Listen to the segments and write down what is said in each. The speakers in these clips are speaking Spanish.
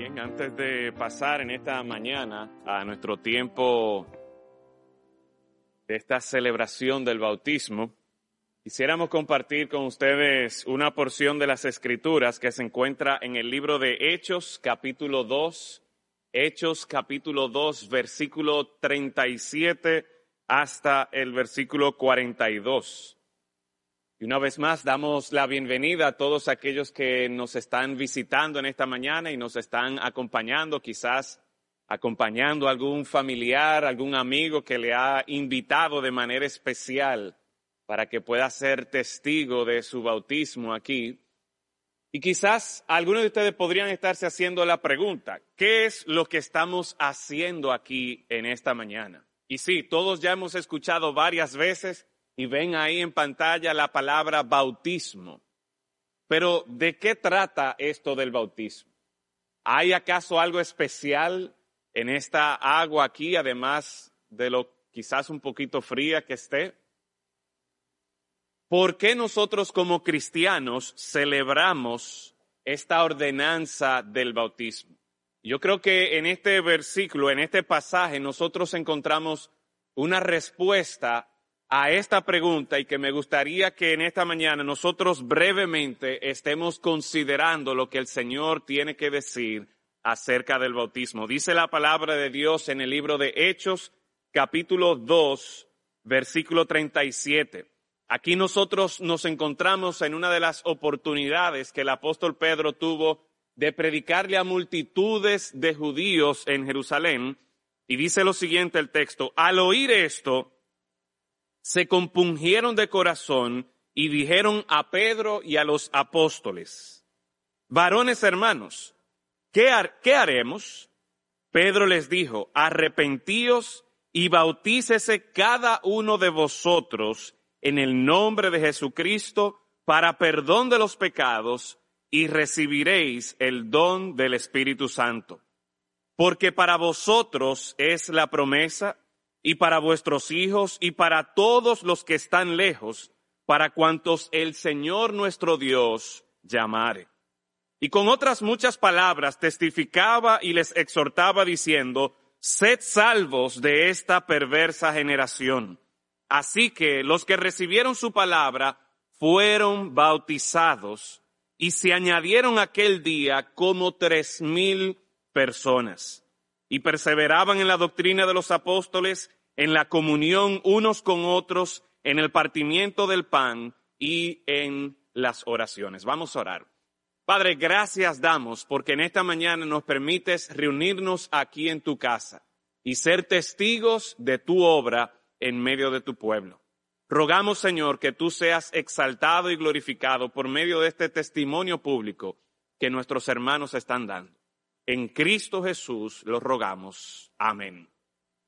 Bien, antes de pasar en esta mañana a nuestro tiempo de esta celebración del bautismo, quisiéramos compartir con ustedes una porción de las escrituras que se encuentra en el libro de Hechos capítulo 2, Hechos capítulo 2, versículo 37 hasta el versículo 42. Y una vez más damos la bienvenida a todos aquellos que nos están visitando en esta mañana y nos están acompañando, quizás acompañando a algún familiar, algún amigo que le ha invitado de manera especial para que pueda ser testigo de su bautismo aquí. Y quizás algunos de ustedes podrían estarse haciendo la pregunta, ¿qué es lo que estamos haciendo aquí en esta mañana? Y sí, todos ya hemos escuchado varias veces y ven ahí en pantalla la palabra bautismo. Pero ¿de qué trata esto del bautismo? ¿Hay acaso algo especial en esta agua aquí, además de lo quizás un poquito fría que esté? ¿Por qué nosotros como cristianos celebramos esta ordenanza del bautismo? Yo creo que en este versículo, en este pasaje, nosotros encontramos una respuesta a esta pregunta y que me gustaría que en esta mañana nosotros brevemente estemos considerando lo que el Señor tiene que decir acerca del bautismo. Dice la palabra de Dios en el libro de Hechos, capítulo 2, versículo 37. Aquí nosotros nos encontramos en una de las oportunidades que el apóstol Pedro tuvo de predicarle a multitudes de judíos en Jerusalén. Y dice lo siguiente el texto, al oír esto, se compungieron de corazón y dijeron a Pedro y a los apóstoles, varones hermanos, ¿qué, haremos? Pedro les dijo, arrepentíos y bautícese cada uno de vosotros en el nombre de Jesucristo para perdón de los pecados y recibiréis el don del Espíritu Santo. Porque para vosotros es la promesa y para vuestros hijos y para todos los que están lejos, para cuantos el Señor nuestro Dios llamare. Y con otras muchas palabras testificaba y les exhortaba diciendo, sed salvos de esta perversa generación. Así que los que recibieron su palabra fueron bautizados y se añadieron aquel día como tres mil personas y perseveraban en la doctrina de los apóstoles, en la comunión unos con otros, en el partimiento del pan y en las oraciones. Vamos a orar. Padre, gracias damos porque en esta mañana nos permites reunirnos aquí en tu casa y ser testigos de tu obra en medio de tu pueblo. Rogamos, Señor, que tú seas exaltado y glorificado por medio de este testimonio público que nuestros hermanos están dando. En Cristo Jesús lo rogamos. Amén.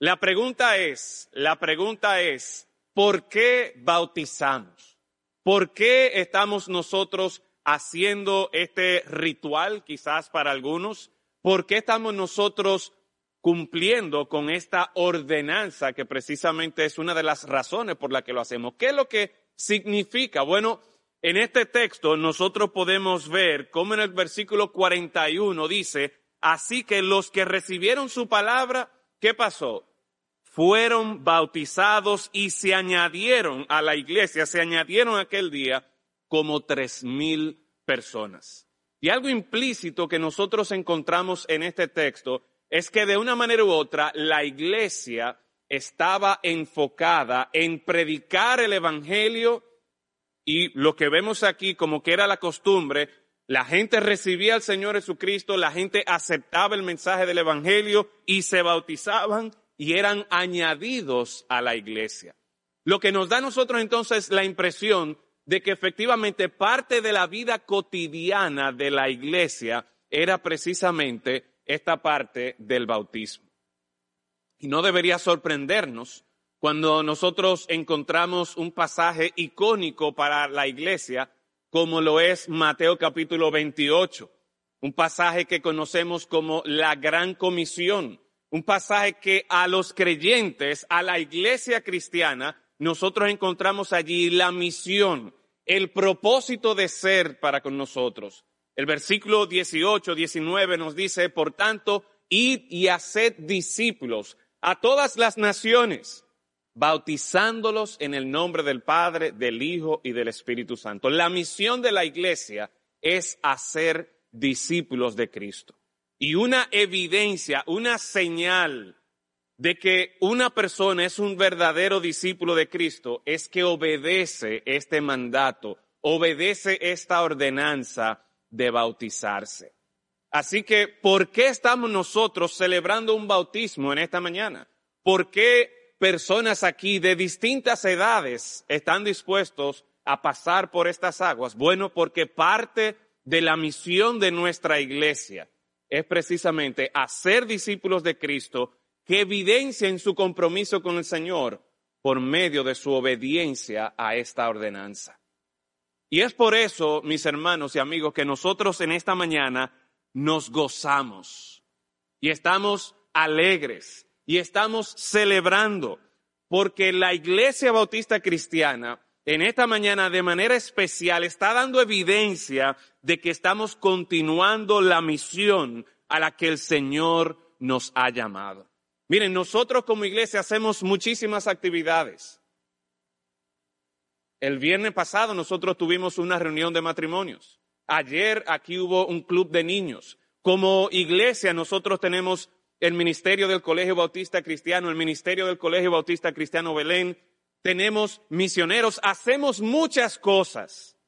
La pregunta es, la pregunta es, ¿por qué bautizamos? ¿Por qué estamos nosotros haciendo este ritual quizás para algunos? ¿Por qué estamos nosotros cumpliendo con esta ordenanza que precisamente es una de las razones por la que lo hacemos? ¿Qué es lo que significa? Bueno, en este texto nosotros podemos ver cómo en el versículo 41 dice, Así que los que recibieron su palabra, ¿qué pasó? Fueron bautizados y se añadieron a la iglesia, se añadieron aquel día como tres mil personas. Y algo implícito que nosotros encontramos en este texto es que de una manera u otra la iglesia estaba enfocada en predicar el Evangelio y lo que vemos aquí como que era la costumbre la gente recibía al Señor Jesucristo, la gente aceptaba el mensaje del Evangelio y se bautizaban y eran añadidos a la iglesia. Lo que nos da a nosotros entonces la impresión de que efectivamente parte de la vida cotidiana de la iglesia era precisamente esta parte del bautismo. Y no debería sorprendernos cuando nosotros encontramos un pasaje icónico para la iglesia como lo es Mateo capítulo 28, un pasaje que conocemos como la gran comisión, un pasaje que a los creyentes, a la iglesia cristiana, nosotros encontramos allí la misión, el propósito de ser para con nosotros. El versículo 18, 19 nos dice, por tanto, id y haced discípulos a todas las naciones, bautizándolos en el nombre del Padre, del Hijo y del Espíritu Santo. La misión de la iglesia es hacer discípulos de Cristo. Y una evidencia, una señal de que una persona es un verdadero discípulo de Cristo es que obedece este mandato, obedece esta ordenanza de bautizarse. Así que, ¿por qué estamos nosotros celebrando un bautismo en esta mañana? ¿Por qué personas aquí de distintas edades están dispuestos a pasar por estas aguas? Bueno, porque parte de la misión de nuestra iglesia es precisamente hacer discípulos de Cristo que evidencien su compromiso con el Señor por medio de su obediencia a esta ordenanza. Y es por eso, mis hermanos y amigos, que nosotros en esta mañana nos gozamos y estamos alegres y estamos celebrando, porque la Iglesia Bautista Cristiana en esta mañana de manera especial está dando evidencia de que estamos continuando la misión a la que el Señor nos ha llamado. Miren, nosotros como iglesia hacemos muchísimas actividades. El viernes pasado nosotros tuvimos una reunión de matrimonios. Ayer aquí hubo un club de niños. Como iglesia nosotros tenemos el Ministerio del Colegio Bautista Cristiano, el Ministerio del Colegio Bautista Cristiano Belén, tenemos misioneros, hacemos muchas cosas.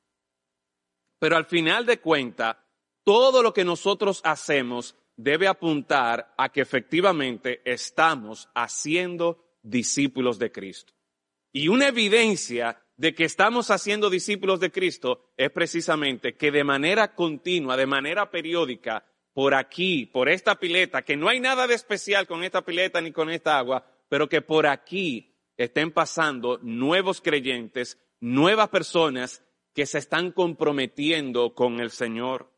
Pero al final de cuentas, todo lo que nosotros hacemos debe apuntar a que efectivamente estamos haciendo discípulos de Cristo. Y una evidencia de que estamos haciendo discípulos de Cristo es precisamente que de manera continua, de manera periódica, por aquí, por esta pileta, que no hay nada de especial con esta pileta ni con esta agua, pero que por aquí estén pasando nuevos creyentes, nuevas personas que se están comprometiendo con el Señor.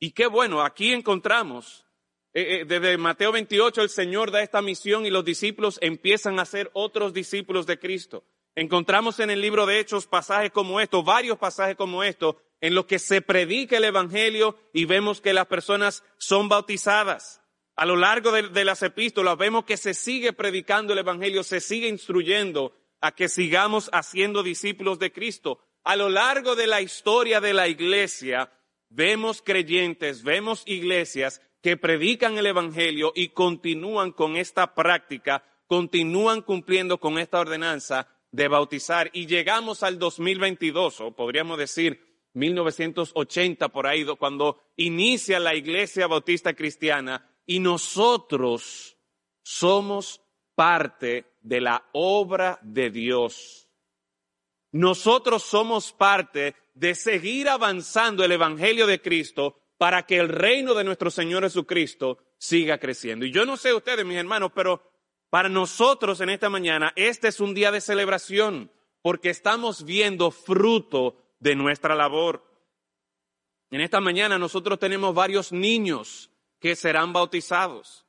Y qué bueno, aquí encontramos, eh, eh, desde Mateo 28 el Señor da esta misión y los discípulos empiezan a ser otros discípulos de Cristo. Encontramos en el libro de Hechos pasajes como estos, varios pasajes como estos, en los que se predica el Evangelio y vemos que las personas son bautizadas. A lo largo de, de, las epístolas vemos que se sigue predicando el Evangelio, se sigue instruyendo a que sigamos haciendo discípulos de Cristo. A lo largo de la historia de la iglesia vemos creyentes, vemos iglesias que predican el Evangelio y continúan con esta práctica, continúan cumpliendo con esta ordenanza de bautizar y llegamos al 2022, o podríamos decir 1980 por ahí, cuando inicia la Iglesia Bautista Cristiana y nosotros somos parte de la obra de Dios. Nosotros somos parte de seguir avanzando el Evangelio de Cristo para que el reino de nuestro Señor Jesucristo siga creciendo. Y yo no sé ustedes, mis hermanos, pero para nosotros en esta mañana este es un día de celebración porque estamos viendo fruto de nuestra labor. En esta mañana nosotros tenemos varios niños que serán bautizados.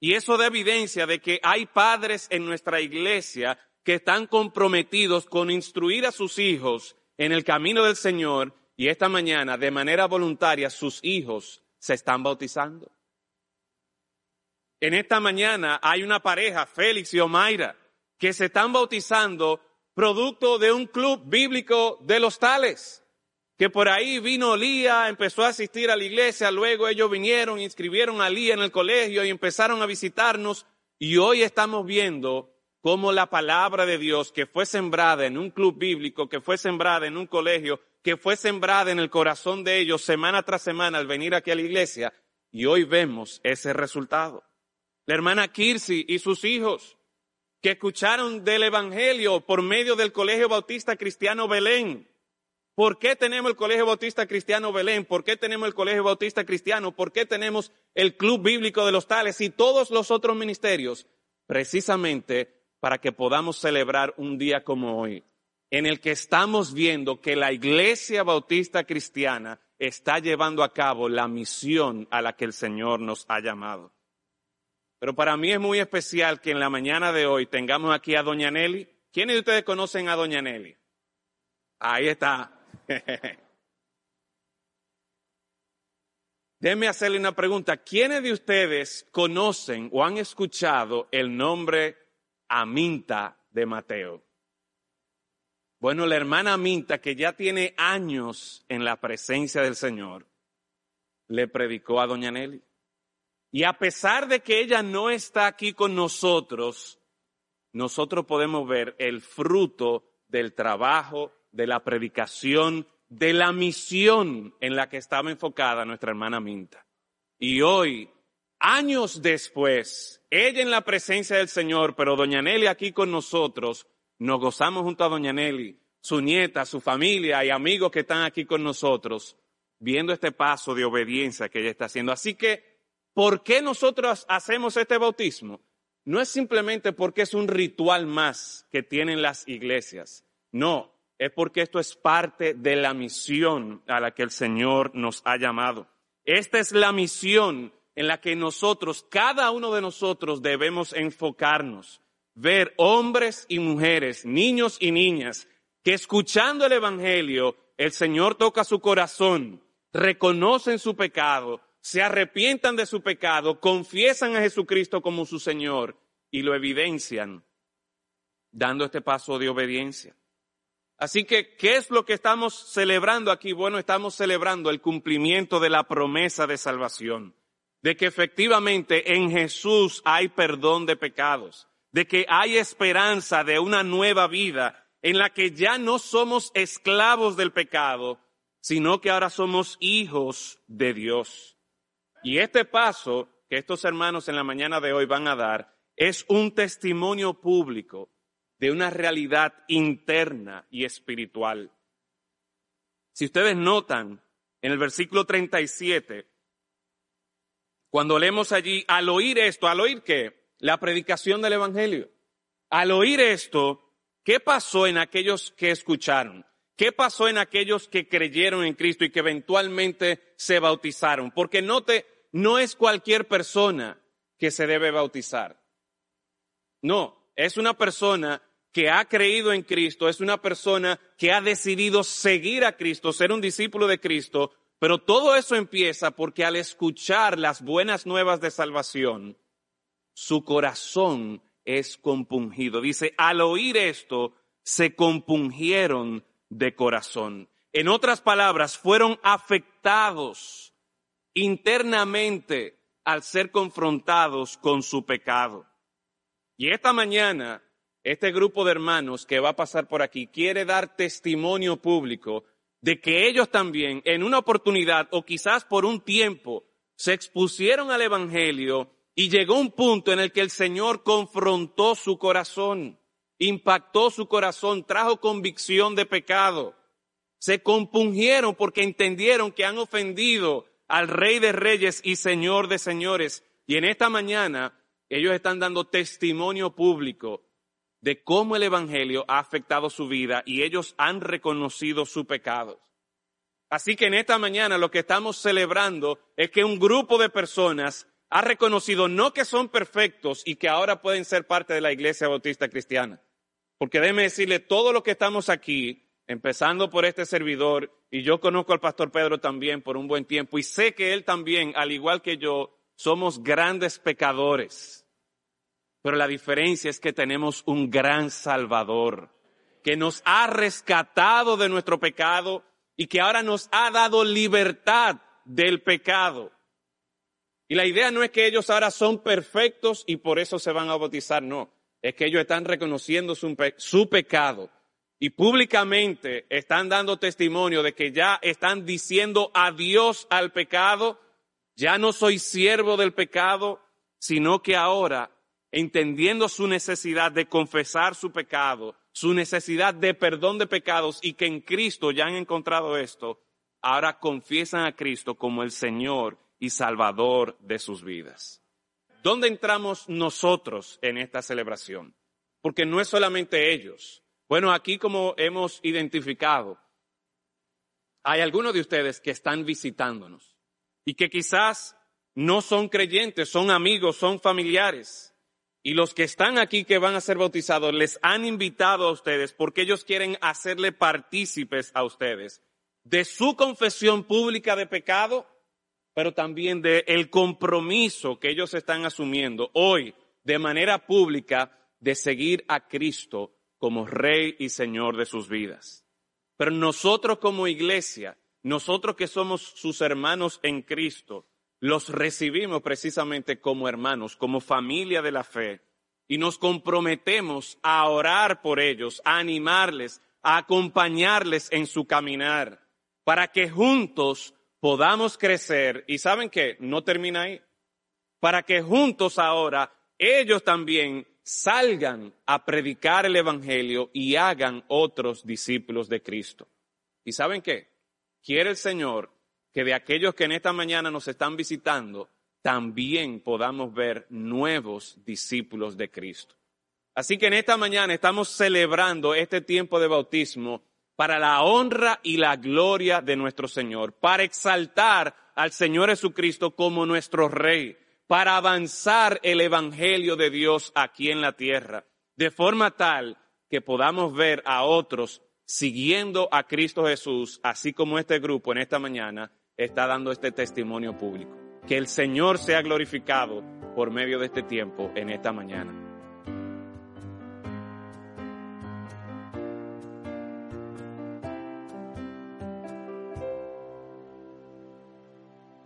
Y eso da evidencia de que hay padres en nuestra iglesia que están comprometidos con instruir a sus hijos en el camino del Señor y esta mañana, de manera voluntaria, sus hijos se están bautizando. En esta mañana hay una pareja, Félix y Omaira, que se están bautizando producto de un club bíblico de los tales, que por ahí vino Lía, empezó a asistir a la iglesia, luego ellos vinieron, inscribieron a Lía en el colegio y empezaron a visitarnos y hoy estamos viendo cómo la palabra de Dios que fue sembrada en un club bíblico, que fue sembrada en un colegio, que fue sembrada en el corazón de ellos semana tras semana al venir aquí a la iglesia, y hoy vemos ese resultado. La hermana Kirsi y sus hijos, que escucharon del Evangelio por medio del Colegio Bautista Cristiano Belén. ¿Por qué tenemos el Colegio Bautista Cristiano Belén? ¿Por qué tenemos el Colegio Bautista Cristiano? ¿Por qué tenemos el Club Bíblico de los Tales y todos los otros ministerios? Precisamente para que podamos celebrar un día como hoy, en el que estamos viendo que la Iglesia Bautista Cristiana está llevando a cabo la misión a la que el Señor nos ha llamado. Pero para mí es muy especial que en la mañana de hoy tengamos aquí a Doña Nelly. ¿Quiénes de ustedes conocen a Doña Nelly? Ahí está. Déjenme hacerle una pregunta. ¿Quiénes de ustedes conocen o han escuchado el nombre Aminta de Mateo? Bueno, la hermana Aminta, que ya tiene años en la presencia del Señor, le predicó a doña Nelly. Y a pesar de que ella no está aquí con nosotros, nosotros podemos ver el fruto del trabajo, de la predicación, de la misión en la que estaba enfocada nuestra hermana Minta. Y hoy, años después, ella en la presencia del Señor, pero doña Nelly aquí con nosotros, nos gozamos junto a doña Nelly, su nieta, su familia y amigos que están aquí con nosotros, viendo este paso de obediencia que ella está haciendo. Así que, ¿por qué nosotros hacemos este bautismo? No es simplemente porque es un ritual más que tienen las iglesias. No, es porque esto es parte de la misión a la que el Señor nos ha llamado. Esta es la misión en la que nosotros, cada uno de nosotros, debemos enfocarnos. Ver hombres y mujeres, niños y niñas, que escuchando el Evangelio, el Señor toca su corazón, reconocen su pecado, se arrepientan de su pecado, confiesan a Jesucristo como su Señor y lo evidencian dando este paso de obediencia. Así que, ¿qué es lo que estamos celebrando aquí? Bueno, estamos celebrando el cumplimiento de la promesa de salvación, de que efectivamente en Jesús hay perdón de pecados, de que hay esperanza de una nueva vida en la que ya no somos esclavos del pecado, sino que ahora somos hijos de Dios. Y este paso que estos hermanos en la mañana de hoy van a dar es un testimonio público de una realidad interna y espiritual. Si ustedes notan en el versículo 37, cuando leemos allí, al oír esto, al oír qué? La predicación del Evangelio. Al oír esto, ¿qué pasó en aquellos que escucharon? ¿Qué pasó en aquellos que creyeron en Cristo y que eventualmente se bautizaron? Porque note, no es cualquier persona que se debe bautizar. No, es una persona que ha creído en Cristo, es una persona que ha decidido seguir a Cristo, ser un discípulo de Cristo, pero todo eso empieza porque al escuchar las buenas nuevas de salvación, su corazón es compungido. Dice, al oír esto, se compungieron de corazón. En otras palabras, fueron afectados internamente al ser confrontados con su pecado. Y esta mañana este grupo de hermanos que va a pasar por aquí quiere dar testimonio público de que ellos también en una oportunidad o quizás por un tiempo se expusieron al Evangelio y llegó un punto en el que el Señor confrontó su corazón, impactó su corazón, trajo convicción de pecado. Se compungieron porque entendieron que han ofendido al Rey de Reyes y Señor de Señores. Y en esta mañana ellos están dando testimonio público de cómo el Evangelio ha afectado su vida y ellos han reconocido su pecado. Así que en esta mañana lo que estamos celebrando es que un grupo de personas ha reconocido no que son perfectos y que ahora pueden ser parte de la Iglesia Bautista Cristiana. Porque déjeme decirle, todo lo que estamos aquí, empezando por este servidor, y yo conozco al pastor Pedro también por un buen tiempo, y sé que él también, al igual que yo, somos grandes pecadores. Pero la diferencia es que tenemos un gran Salvador que nos ha rescatado de nuestro pecado y que ahora nos ha dado libertad del pecado. Y la idea no es que ellos ahora son perfectos y por eso se van a bautizar, no. Es que ellos están reconociendo su, su pecado y públicamente están dando testimonio de que ya están diciendo adiós al pecado, ya no soy siervo del pecado, sino que ahora entendiendo su necesidad de confesar su pecado, su necesidad de perdón de pecados y que en Cristo ya han encontrado esto, ahora confiesan a Cristo como el Señor y Salvador de sus vidas. ¿Dónde entramos nosotros en esta celebración? Porque no es solamente ellos. Bueno, aquí como hemos identificado, hay algunos de ustedes que están visitándonos y que quizás no son creyentes, son amigos, son familiares. Y los que están aquí que van a ser bautizados les han invitado a ustedes porque ellos quieren hacerle partícipes a ustedes de su confesión pública de pecado pero también de el compromiso que ellos están asumiendo hoy de manera pública de seguir a Cristo como Rey y Señor de sus vidas. Pero nosotros como iglesia, nosotros que somos sus hermanos en Cristo, los recibimos precisamente como hermanos, como familia de la fe, y nos comprometemos a orar por ellos, a animarles, a acompañarles en su caminar, para que juntos podamos crecer. Y saben que no termina ahí. Para que juntos ahora ellos también salgan a predicar el Evangelio y hagan otros discípulos de Cristo. ¿Y saben qué? Quiere el Señor que de aquellos que en esta mañana nos están visitando, también podamos ver nuevos discípulos de Cristo. Así que en esta mañana estamos celebrando este tiempo de bautismo para la honra y la gloria de nuestro Señor, para exaltar al Señor Jesucristo como nuestro Rey, para avanzar el Evangelio de Dios aquí en la tierra, de forma tal que podamos ver a otros siguiendo a Cristo Jesús, así como este grupo en esta mañana está dando este testimonio público. Que el Señor sea glorificado por medio de este tiempo en esta mañana.